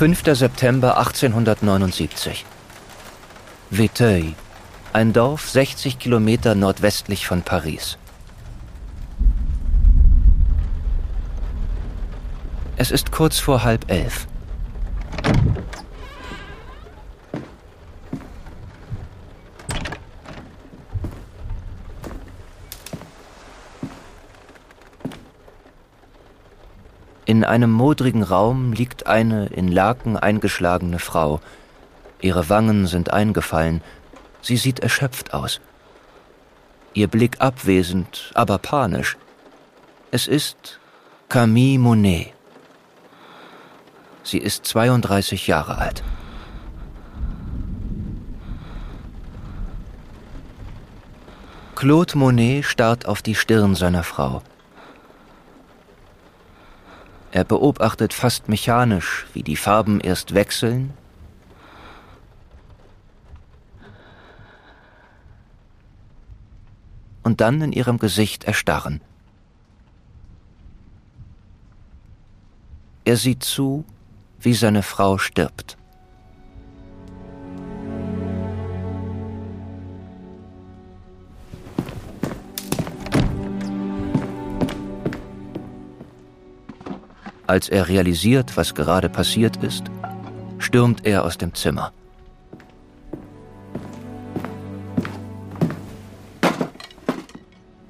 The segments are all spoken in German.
5. September 1879. Véteuil, ein Dorf 60 Kilometer nordwestlich von Paris. Es ist kurz vor halb elf. In einem modrigen Raum liegt eine in Laken eingeschlagene Frau. Ihre Wangen sind eingefallen. Sie sieht erschöpft aus. Ihr Blick abwesend, aber panisch. Es ist Camille Monet. Sie ist 32 Jahre alt. Claude Monet starrt auf die Stirn seiner Frau. Er beobachtet fast mechanisch, wie die Farben erst wechseln und dann in ihrem Gesicht erstarren. Er sieht zu, wie seine Frau stirbt. Als er realisiert, was gerade passiert ist, stürmt er aus dem Zimmer.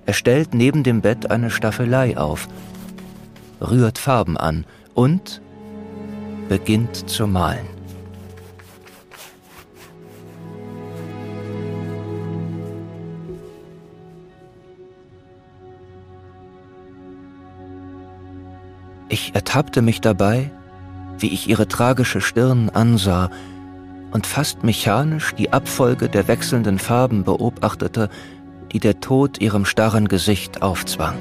Er stellt neben dem Bett eine Staffelei auf, rührt Farben an und beginnt zu malen. Ich ertappte mich dabei, wie ich ihre tragische Stirn ansah und fast mechanisch die Abfolge der wechselnden Farben beobachtete, die der Tod ihrem starren Gesicht aufzwang.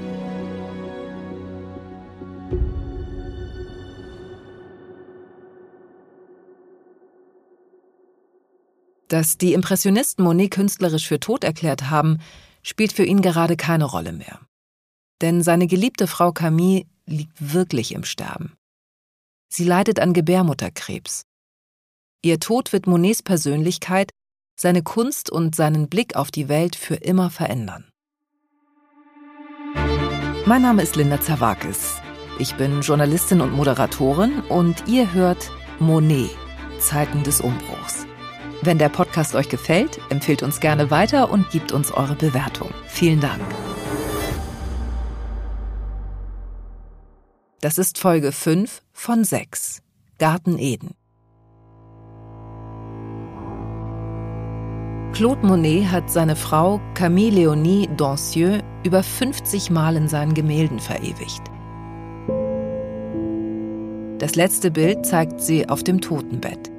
Dass die Impressionisten Monet künstlerisch für tot erklärt haben, spielt für ihn gerade keine Rolle mehr. Denn seine geliebte Frau Camille liegt wirklich im Sterben. Sie leidet an Gebärmutterkrebs. Ihr Tod wird Monets Persönlichkeit, seine Kunst und seinen Blick auf die Welt für immer verändern. Mein Name ist Linda Zawakis. Ich bin Journalistin und Moderatorin und ihr hört Monet, Zeiten des Umbruchs. Wenn der Podcast euch gefällt, empfehlt uns gerne weiter und gebt uns eure Bewertung. Vielen Dank. Das ist Folge 5 von 6. Garten Eden. Claude Monet hat seine Frau Camille Léonie Dancieux über 50 Mal in seinen Gemälden verewigt. Das letzte Bild zeigt sie auf dem Totenbett.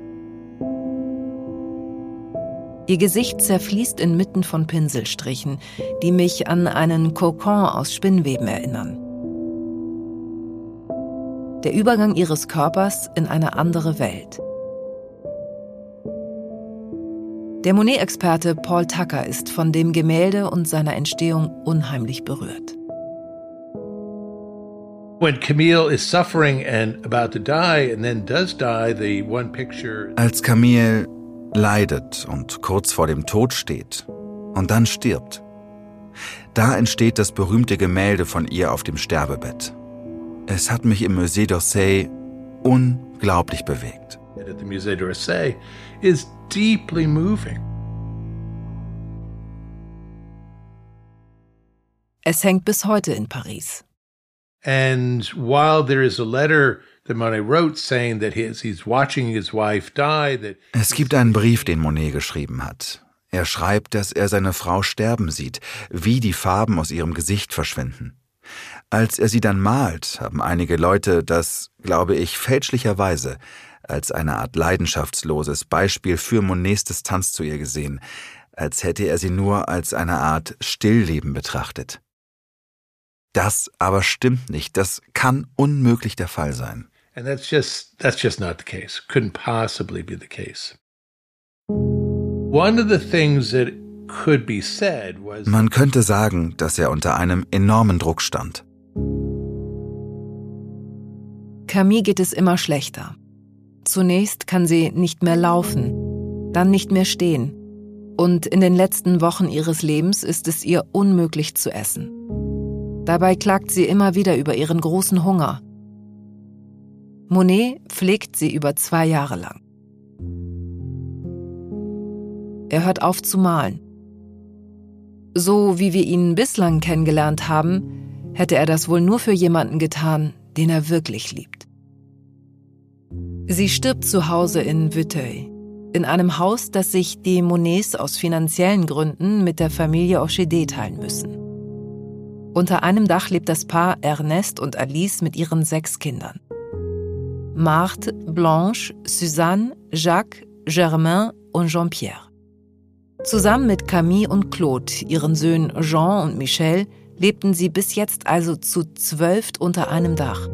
Ihr Gesicht zerfließt inmitten von Pinselstrichen, die mich an einen Kokon aus Spinnweben erinnern. Der Übergang ihres Körpers in eine andere Welt. Der Monet-Experte Paul Tucker ist von dem Gemälde und seiner Entstehung unheimlich berührt. Als Camille leidet und kurz vor dem Tod steht und dann stirbt. Da entsteht das berühmte Gemälde von ihr auf dem Sterbebett. Es hat mich im Musée d'Orsay unglaublich bewegt. at the Musée d'Orsay is deeply moving. Es hängt bis heute in Paris. And while there is a letter that Monet wrote saying that his, he's watching his wife die, that Es gibt einen Brief, den Monet geschrieben hat. Er schreibt, dass er seine Frau sterben sieht, wie die Farben aus ihrem Gesicht verschwinden. Als er sie dann malt, haben einige Leute das, glaube ich, fälschlicherweise als eine Art leidenschaftsloses Beispiel für Monets Distanz zu ihr gesehen, als hätte er sie nur als eine Art Stillleben betrachtet. Das aber stimmt nicht, das kann unmöglich der Fall sein. and that's just that's just not the case. Couldn't possibly be the case. One of the things that could be said was Man könnte sagen, dass er unter einem enormen Druck stand. Camille geht es immer schlechter. Zunächst kann sie nicht mehr laufen, dann nicht mehr stehen. Und in den letzten Wochen ihres Lebens ist es ihr unmöglich zu essen. Dabei klagt sie immer wieder über ihren großen Hunger. Monet pflegt sie über zwei Jahre lang. Er hört auf zu malen. So wie wir ihn bislang kennengelernt haben, hätte er das wohl nur für jemanden getan, den er wirklich liebt. Sie stirbt zu Hause in Vuteuil, in einem Haus, das sich die Monets aus finanziellen Gründen mit der Familie Ochede teilen müssen. Unter einem Dach lebt das Paar Ernest und Alice mit ihren sechs Kindern. Marthe, Blanche, Suzanne, Jacques, Germain und Jean-Pierre. Zusammen mit Camille und Claude, ihren Söhnen Jean und Michel, lebten sie bis jetzt also zu zwölf unter einem Dach.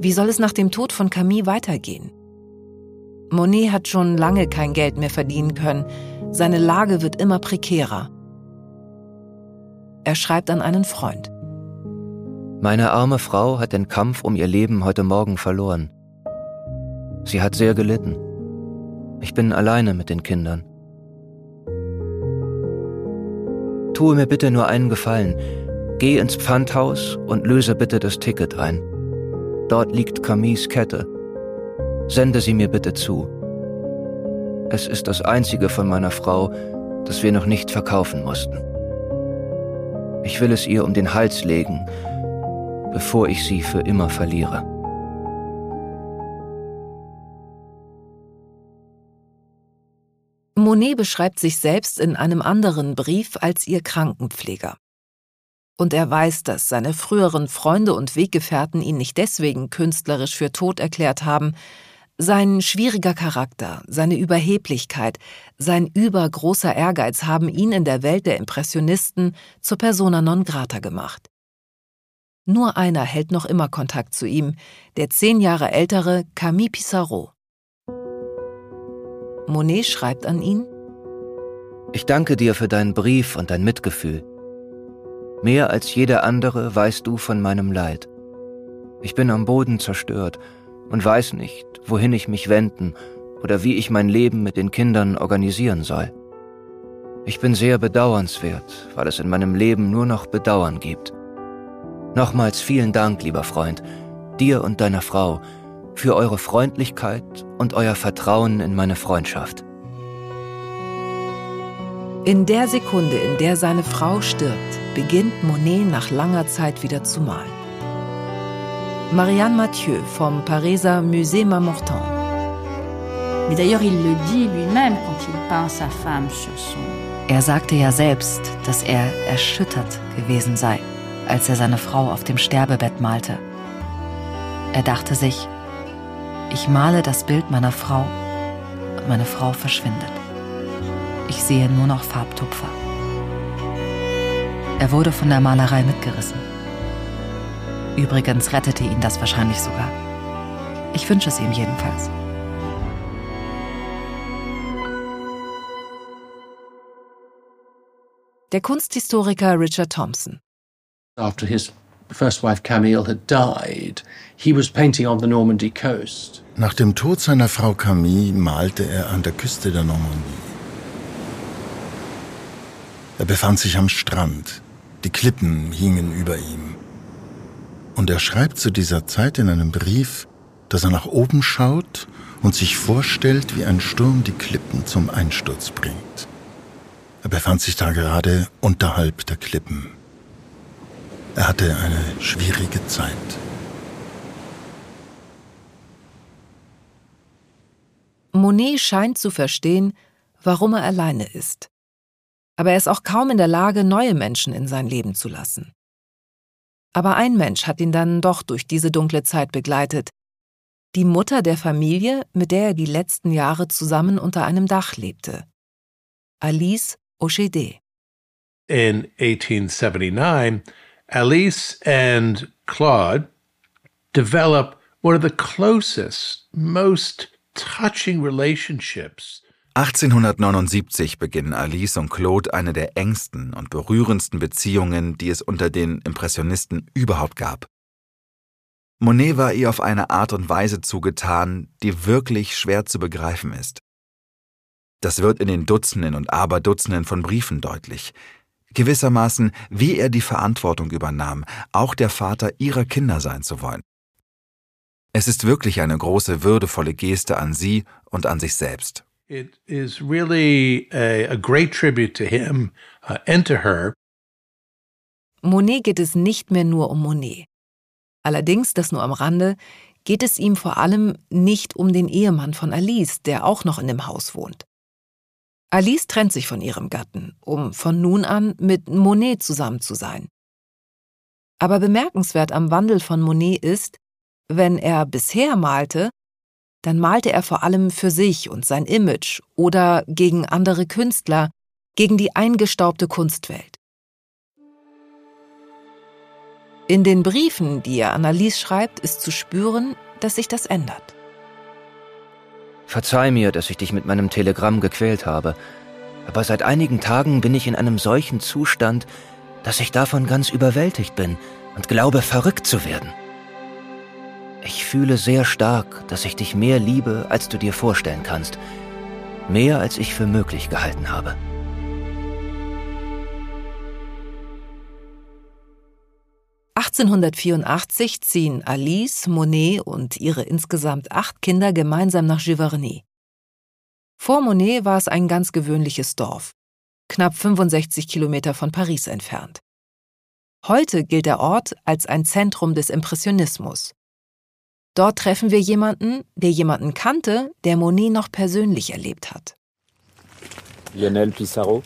Wie soll es nach dem Tod von Camille weitergehen? Monet hat schon lange kein Geld mehr verdienen können. Seine Lage wird immer prekärer. Er schreibt an einen Freund. Meine arme Frau hat den Kampf um ihr Leben heute Morgen verloren. Sie hat sehr gelitten. Ich bin alleine mit den Kindern. Tue mir bitte nur einen Gefallen. Geh ins Pfandhaus und löse bitte das Ticket ein. Dort liegt Camilles Kette. Sende sie mir bitte zu. Es ist das einzige von meiner Frau, das wir noch nicht verkaufen mussten. Ich will es ihr um den Hals legen, bevor ich sie für immer verliere. Monet beschreibt sich selbst in einem anderen Brief als ihr Krankenpfleger. Und er weiß, dass seine früheren Freunde und Weggefährten ihn nicht deswegen künstlerisch für tot erklärt haben. Sein schwieriger Charakter, seine Überheblichkeit, sein übergroßer Ehrgeiz haben ihn in der Welt der Impressionisten zur persona non grata gemacht. Nur einer hält noch immer Kontakt zu ihm, der zehn Jahre ältere Camille Pissarro. Monet schreibt an ihn Ich danke dir für deinen Brief und dein Mitgefühl. Mehr als jeder andere weißt du von meinem Leid. Ich bin am Boden zerstört und weiß nicht, wohin ich mich wenden oder wie ich mein Leben mit den Kindern organisieren soll. Ich bin sehr bedauernswert, weil es in meinem Leben nur noch Bedauern gibt. Nochmals vielen Dank, lieber Freund, dir und deiner Frau, für eure Freundlichkeit und euer Vertrauen in meine Freundschaft. In der Sekunde, in der seine Frau stirbt, beginnt Monet nach langer Zeit wieder zu malen. Marianne Mathieu vom Pariser Musée Marmottan. Mais d'ailleurs, il le dit lui-même quand il peint sa femme sur son. Er sagte ja selbst, dass er erschüttert gewesen sei, als er seine Frau auf dem Sterbebett malte. Er dachte sich, ich male das Bild meiner Frau und meine Frau verschwindet. Ich sehe nur noch Farbtupfer. Er wurde von der Malerei mitgerissen. Übrigens rettete ihn das wahrscheinlich sogar. Ich wünsche es ihm jedenfalls. Der Kunsthistoriker Richard Thompson. After his first wife Camille had died, he was painting on the Normandy coast. Nach dem Tod seiner Frau Camille malte er an der Küste der Normandie. Er befand sich am Strand. Die Klippen hingen über ihm. Und er schreibt zu dieser Zeit in einem Brief, dass er nach oben schaut und sich vorstellt, wie ein Sturm die Klippen zum Einsturz bringt. Er befand sich da gerade unterhalb der Klippen. Er hatte eine schwierige Zeit. Monet scheint zu verstehen, warum er alleine ist. Aber er ist auch kaum in der Lage, neue Menschen in sein Leben zu lassen. Aber ein Mensch hat ihn dann doch durch diese dunkle Zeit begleitet. Die Mutter der Familie, mit der er die letzten Jahre zusammen unter einem Dach lebte. Alice Ochede. In 1879, Alice and Claude develop one of the closest, most touching relationships 1879 beginnen Alice und Claude eine der engsten und berührendsten Beziehungen, die es unter den Impressionisten überhaupt gab. Monet war ihr auf eine Art und Weise zugetan, die wirklich schwer zu begreifen ist. Das wird in den Dutzenden und Aberdutzenden von Briefen deutlich. Gewissermaßen, wie er die Verantwortung übernahm, auch der Vater ihrer Kinder sein zu wollen. Es ist wirklich eine große würdevolle Geste an sie und an sich selbst. It is really a, a great tribute to him uh, and to her. Monet geht es nicht mehr nur um Monet. Allerdings, das nur am Rande, geht es ihm vor allem nicht um den Ehemann von Alice, der auch noch in dem Haus wohnt. Alice trennt sich von ihrem Gatten, um von nun an mit Monet zusammen zu sein. Aber bemerkenswert am Wandel von Monet ist, wenn er bisher malte, dann malte er vor allem für sich und sein Image oder gegen andere Künstler, gegen die eingestaubte Kunstwelt. In den Briefen, die er Annelies schreibt, ist zu spüren, dass sich das ändert. Verzeih mir, dass ich dich mit meinem Telegramm gequält habe, aber seit einigen Tagen bin ich in einem solchen Zustand, dass ich davon ganz überwältigt bin und glaube, verrückt zu werden. Ich fühle sehr stark, dass ich dich mehr liebe, als du dir vorstellen kannst, mehr als ich für möglich gehalten habe. 1884 ziehen Alice, Monet und ihre insgesamt acht Kinder gemeinsam nach Giverny. Vor Monet war es ein ganz gewöhnliches Dorf, knapp 65 Kilometer von Paris entfernt. Heute gilt der Ort als ein Zentrum des Impressionismus. Dort treffen wir jemanden, der jemanden kannte, der Monet noch persönlich erlebt hat. Lionel Pissarro,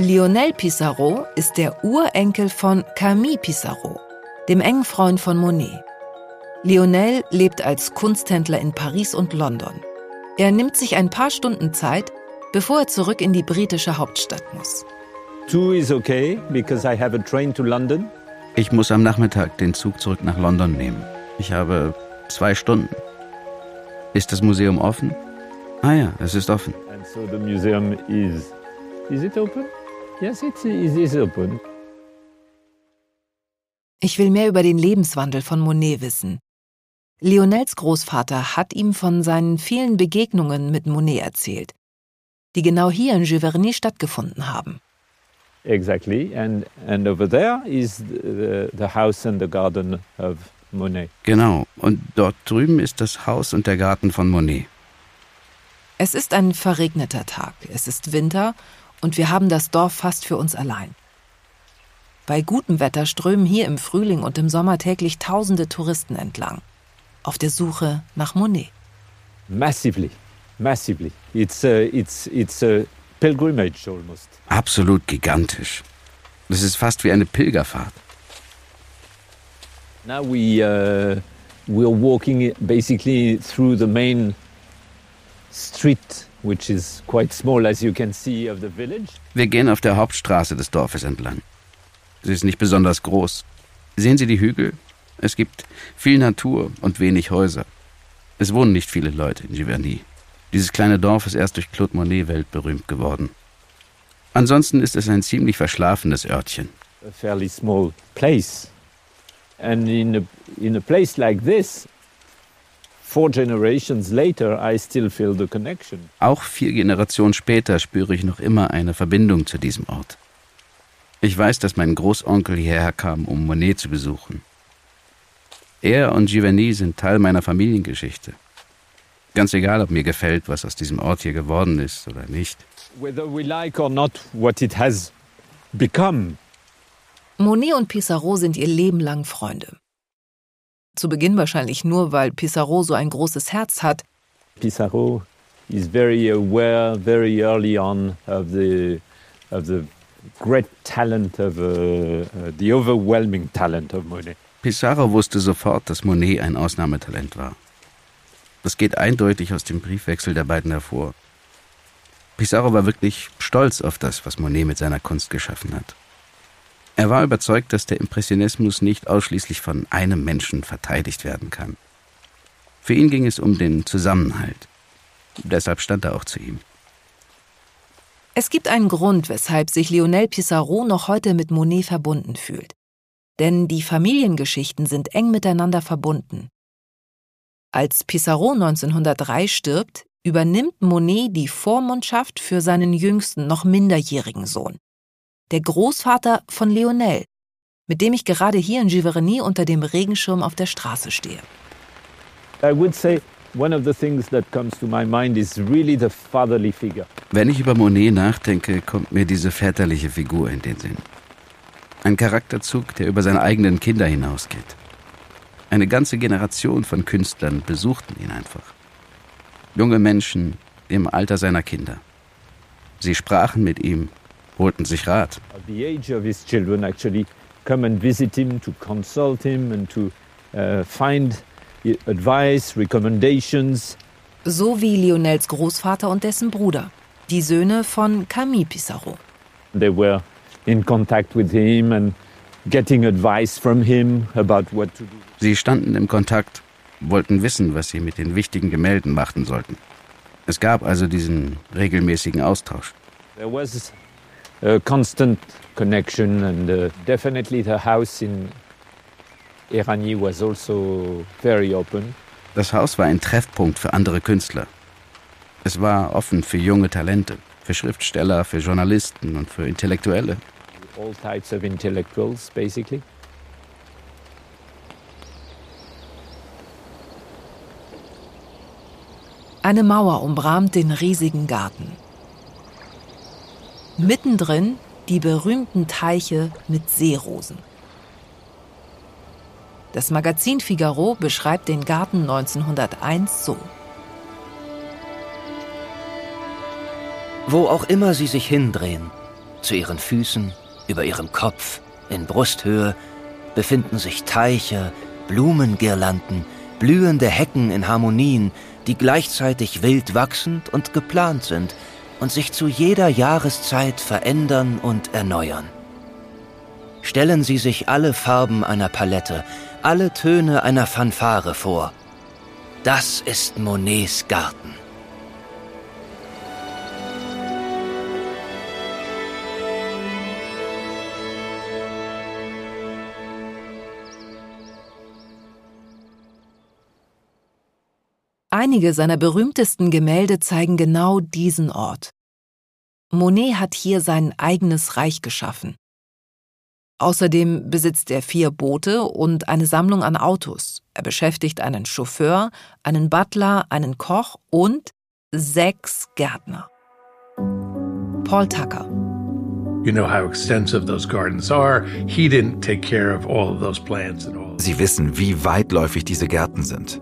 Lionel Pissarro ist der Urenkel von Camille Pissarro, dem engen Freund von Monet. Lionel lebt als Kunsthändler in Paris und London. Er nimmt sich ein paar Stunden Zeit, bevor er zurück in die britische Hauptstadt muss. Two is okay because I have a train to London. Ich muss am Nachmittag den Zug zurück nach London nehmen. Ich habe zwei Stunden. Ist das Museum offen? Ah ja, es ist offen. And so the museum is. Is it open? Ich will mehr über den Lebenswandel von Monet wissen. Lionels Großvater hat ihm von seinen vielen Begegnungen mit Monet erzählt, die genau hier in Giverny stattgefunden haben. Exactly, and and over there is the, the house and the garden of Monet. Genau, und dort drüben ist das Haus und der Garten von Monet. Es ist ein verregneter Tag, es ist Winter und wir haben das Dorf fast für uns allein. Bei gutem Wetter strömen hier im Frühling und im Sommer täglich tausende Touristen entlang, auf der Suche nach Monet. Massively, massively. It's a, it's, it's a pilgrimage almost. Absolut gigantisch. Das ist fast wie eine Pilgerfahrt. Now we, uh, we're walking basically through the main street which is quite small as you can see of the village. Wir gehen auf der Hauptstraße des Dorfes entlang. Sie ist nicht besonders groß. Sehen Sie die Hügel? Es gibt viel Natur und wenig Häuser. Es wohnen nicht viele Leute in Giverny. Dieses kleine Dorf ist erst durch Claude Monet weltberühmt geworden. Ansonsten ist es ein ziemlich verschlafenes Örtchen. A fairly small place. And in a, in a place like this, four generations later, I still feel the connection. Auch vier Generationen später spüre ich noch immer eine Verbindung zu diesem Ort. Ich weiß, dass mein Großonkel hierher kam, um Monet zu besuchen. Er und Giverny sind Teil meiner Familiengeschichte. Ganz egal, ob mir gefällt, was aus diesem Ort hier geworden ist oder nicht. Whether we like or not what it has become. Monet und Pissarro sind ihr Leben lang Freunde. Zu Beginn wahrscheinlich nur, weil Pissarro so ein großes Herz hat. Pissarro is very aware very early on of the, of the great talent of uh, uh, the overwhelming talent of Monet. Pissarro wusste sofort, dass Monet ein Ausnahmetalent war. Das geht eindeutig aus dem Briefwechsel der beiden hervor. Pissarro war wirklich stolz auf das, was Monet mit seiner Kunst geschaffen hat. Er war überzeugt, dass der Impressionismus nicht ausschließlich von einem Menschen verteidigt werden kann. Für ihn ging es um den Zusammenhalt. Deshalb stand er auch zu ihm. Es gibt einen Grund, weshalb sich Lionel Pissarro noch heute mit Monet verbunden fühlt. denn die Familiengeschichten sind eng miteinander verbunden. Als Pissarro 1903 stirbt, übernimmt Monet die Vormundschaft für seinen jüngsten, noch minderjährigen Sohn. Der Großvater von Lionel, mit dem ich gerade hier in Giverny unter dem Regenschirm auf der Straße stehe. I would say one of the things that comes to my mind is really the fatherly figure. Wenn ich über Monet nachdenke, kommt mir diese väterliche Figur in den Sinn. Ein Charakterzug, der über seine eigenen Kinder hinausgeht. Eine ganze Generation von Künstlern besuchten ihn einfach. Junge Menschen im Alter seiner Kinder. Sie sprachen mit ihm, holten sich Rat. Uh. So wie Lionels Großvater und dessen Bruder, die Söhne von Camille Pissarro. They were in contact with him and getting advice from him about what to do. Sie standen im Kontakt, wollten wissen, was sie mit den wichtigen Gemälden machten sollten. Es gab also diesen regelmäßigen Austausch. There was a constant connection and uh, definitely the house in Eragny was also very open. Das Haus war ein Treffpunkt für andere Künstler. Es war offen für junge Talente, für Schriftsteller, für Journalisten und für Intellektuelle. All types of intellectuals, basically. Eine Mauer umrahmt den riesigen Garten. Mittendrin die berühmten Teiche mit Seerosen. Das Magazin Figaro beschreibt den Garten 1901 so. Wo auch immer sie sich hindrehen, zu ihren Füßen, über ihrem Kopf, in Brusthöhe, befinden sich Teiche, Blumengirlanden, blühende Hecken in Harmonien, die gleichzeitig wild wachsend und geplant sind und sich zu jeder Jahreszeit verändern und erneuern. Stellen Sie sich alle Farben einer Palette, alle Töne einer Fanfare vor. Das ist Monets Garten. Einige seiner berühmtesten Gemälde zeigen genau diesen Ort. Monet hat hier sein eigenes Reich geschaffen. Außerdem besitzt er vier Boote und eine Sammlung an Autos. Er beschäftigt einen Chauffeur, einen Butler, einen Koch und sechs Gärtner. Paul Tucker. You know how extensive those gardens are. He didn't take care of all of those plants and all. Sie wissen, wie weitläufig diese Gärten sind.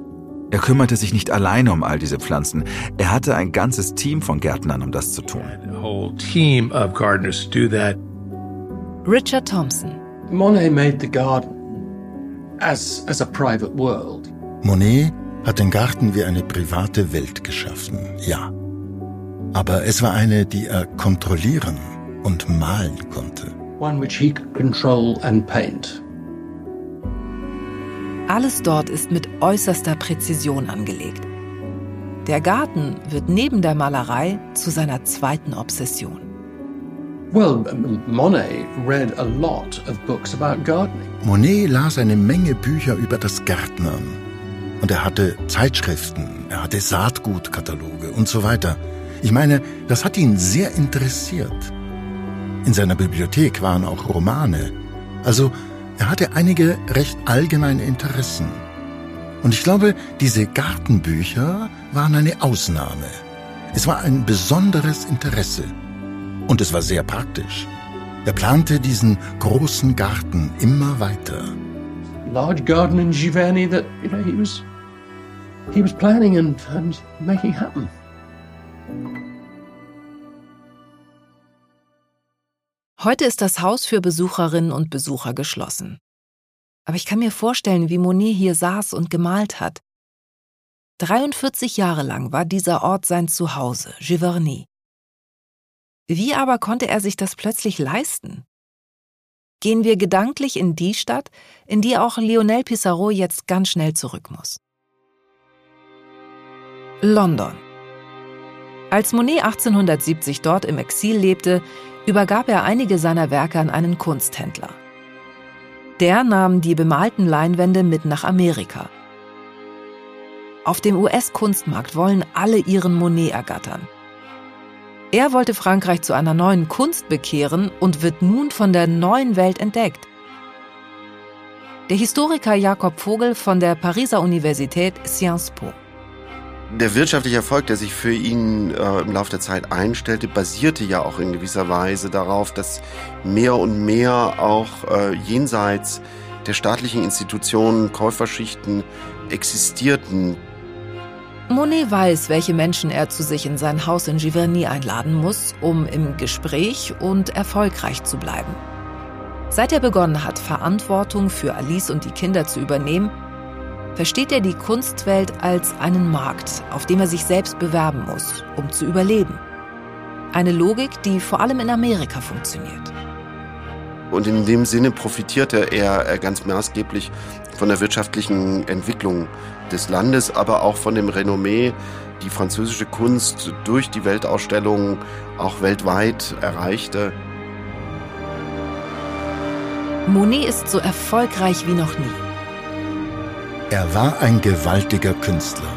Er kümmerte sich nicht alleine um all diese Pflanzen. Er hatte ein ganzes Team von Gärtnern, um das zu tun. Richard Thompson. Monet made the garden as, as a private world. Monet hat den Garten wie eine private Welt geschaffen, ja. Aber es war eine, die er kontrollieren und malen konnte. One which he could control and paint. Alles dort ist mit äußerster Präzision angelegt. Der Garten wird neben der Malerei zu seiner zweiten Obsession. Well, Monet read a lot of books about gardening. Monet las eine Menge Bücher über das Gärtnern. Und er hatte Zeitschriften, er hatte Saatgutkataloge und so weiter. Ich meine, das hat ihn sehr interessiert. In seiner Bibliothek waren auch Romane. Also er hatte einige recht allgemeine Interessen. Und ich glaube, diese Gartenbücher waren eine Ausnahme. Es war ein besonderes Interesse. Und es war sehr praktisch. Er plante diesen großen Garten immer weiter. Large garden in Giverny that, you know, he was he was planning and, and making happen. Heute ist das Haus für Besucherinnen und Besucher geschlossen. Aber ich kann mir vorstellen, wie Monet hier saß und gemalt hat. 43 Jahre lang war dieser Ort sein Zuhause, Giverny. Wie aber konnte er sich das plötzlich leisten? Gehen wir gedanklich in die Stadt, in die auch Lionel Pissarro jetzt ganz schnell zurück muss. London. Als Monet 1870 dort im Exil lebte, übergab er einige seiner Werke an einen Kunsthändler. Der nahm die bemalten Leinwände mit nach Amerika. Auf dem US-Kunstmarkt wollen alle ihren Monet ergattern. Er wollte Frankreich zu einer neuen Kunst bekehren und wird nun von der neuen Welt entdeckt. Der Historiker Jakob Vogel von der Pariser Universität Sciences Po. Der wirtschaftliche Erfolg, der sich für ihn äh, im Laufe der Zeit einstellte, basierte ja auch in gewisser Weise darauf, dass mehr und mehr auch äh, jenseits der staatlichen Institutionen Käuferschichten existierten. Monet weiß, welche Menschen er zu sich in sein Haus in Giverny einladen muss, um im Gespräch und erfolgreich zu bleiben. Seit er begonnen hat, Verantwortung für Alice und die Kinder zu übernehmen, versteht er die Kunstwelt als einen Markt, auf dem er sich selbst bewerben muss, um zu überleben. Eine Logik, die vor allem in Amerika funktioniert. Und in dem Sinne profitierte er ganz maßgeblich von der wirtschaftlichen Entwicklung des Landes, aber auch von dem Renommee, die französische Kunst durch die Weltausstellungen auch weltweit erreichte. Monet ist so erfolgreich wie noch nie. Er war ein gewaltiger Künstler.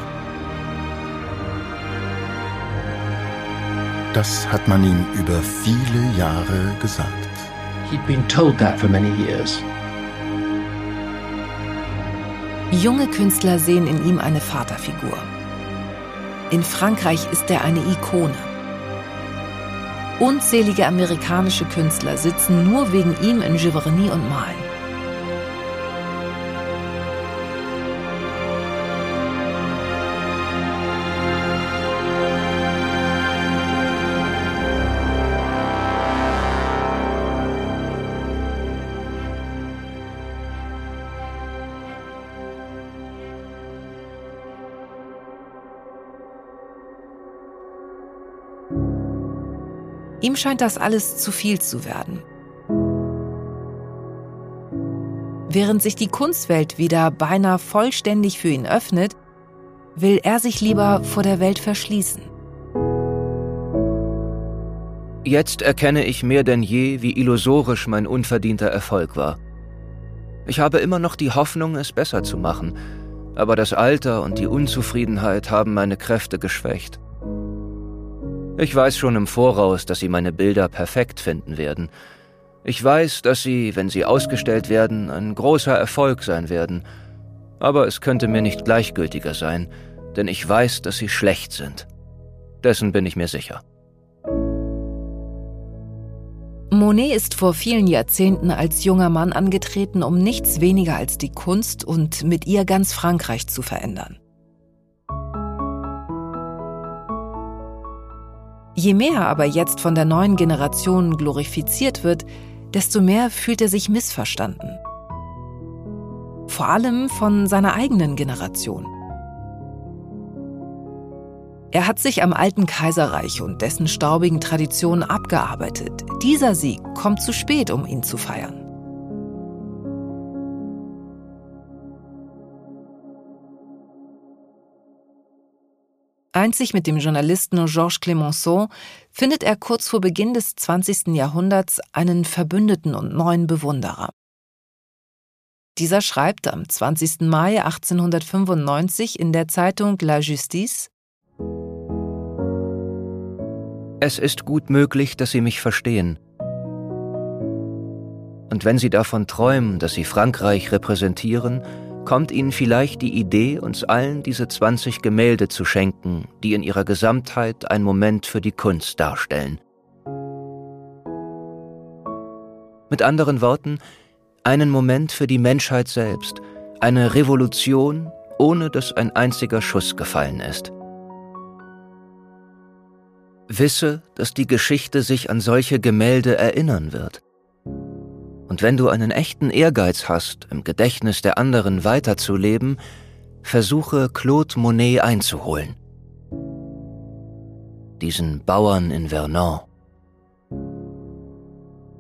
Das hat man ihm über viele Jahre gesagt. He'd been told that for many years. Junge Künstler sehen in ihm eine Vaterfigur. In Frankreich ist er eine Ikone. Unzählige amerikanische Künstler sitzen nur wegen ihm in Giverny und malen. Ihm scheint das alles zu viel zu werden. Während sich die Kunstwelt wieder beinahe vollständig für ihn öffnet, will er sich lieber vor der Welt verschließen. Jetzt erkenne ich mehr denn je, wie illusorisch mein unverdienter Erfolg war. Ich habe immer noch die Hoffnung, es besser zu machen, aber das Alter und die Unzufriedenheit haben meine Kräfte geschwächt. Ich weiß schon im Voraus, dass Sie meine Bilder perfekt finden werden. Ich weiß, dass sie, wenn sie ausgestellt werden, ein großer Erfolg sein werden. Aber es könnte mir nicht gleichgültiger sein, denn ich weiß, dass sie schlecht sind. Dessen bin ich mir sicher. Monet ist vor vielen Jahrzehnten als junger Mann angetreten, um nichts weniger als die Kunst und mit ihr ganz Frankreich zu verändern. Je mehr aber jetzt von der neuen Generation glorifiziert wird, desto mehr fühlt er sich missverstanden. Vor allem von seiner eigenen Generation. Er hat sich am alten Kaiserreich und dessen staubigen Traditionen abgearbeitet. Dieser Sieg kommt zu spät, um ihn zu feiern. Einzig mit dem Journalisten Georges Clemenceau findet er kurz vor Beginn des 20. Jahrhunderts einen Verbündeten und neuen Bewunderer. Dieser schreibt am 20. Mai 1895 in der Zeitung La Justice Es ist gut möglich, dass Sie mich verstehen. Und wenn Sie davon träumen, dass Sie Frankreich repräsentieren, kommt Ihnen vielleicht die Idee, uns allen diese 20 Gemälde zu schenken, die in ihrer Gesamtheit ein Moment für die Kunst darstellen. Mit anderen Worten, einen Moment für die Menschheit selbst, eine Revolution, ohne dass ein einziger Schuss gefallen ist. Wisse, dass die Geschichte sich an solche Gemälde erinnern wird. Und wenn du einen echten Ehrgeiz hast, im Gedächtnis der anderen weiterzuleben, versuche Claude Monet einzuholen. Diesen Bauern in Vernon.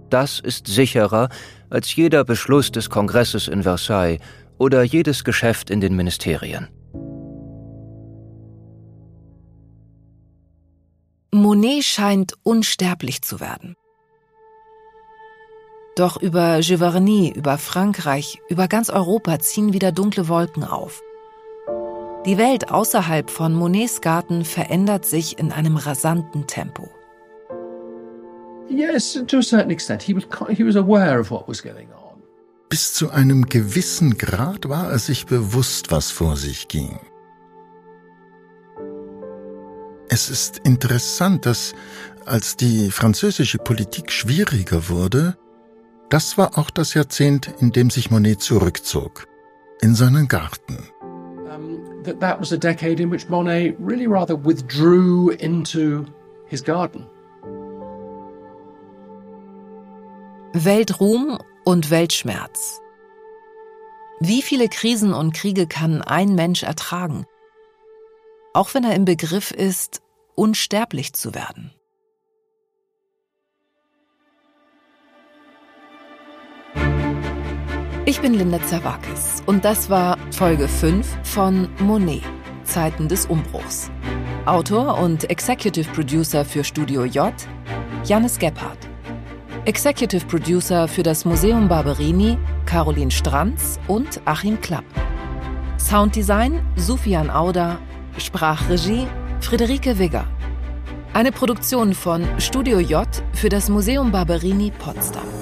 Das ist sicherer als jeder Beschluss des Kongresses in Versailles oder jedes Geschäft in den Ministerien. Monet scheint unsterblich zu werden. Doch über Giverny, über Frankreich, über ganz Europa ziehen wieder dunkle Wolken auf. Die Welt außerhalb von Monets Garten verändert sich in einem rasanten Tempo. Yes, to a certain extent. He was, he was aware of what was going on. Bis zu einem gewissen Grad war er sich bewusst, was vor sich ging. Es ist interessant, dass als die französische Politik schwieriger wurde, das war auch das Jahrzehnt, in dem sich Monet zurückzog, in seinen Garten. Um, that that was a decade in which Monet really rather withdrew into his garden. Weltruhm und Weltschmerz. Wie viele Krisen und Kriege kann ein Mensch ertragen, auch wenn er im Begriff ist, unsterblich zu werden? Ich bin Linda Zerwakis und das war Folge 5 von Monet, Zeiten des Umbruchs. Autor und Executive Producer für Studio J, Janis Gebhardt. Executive Producer für das Museum Barberini, Caroline Stranz und Achim Klapp. Sounddesign Sufian Auda, Sprachregie Friederike Wigger. Eine Produktion von Studio J für das Museum Barberini Potsdam.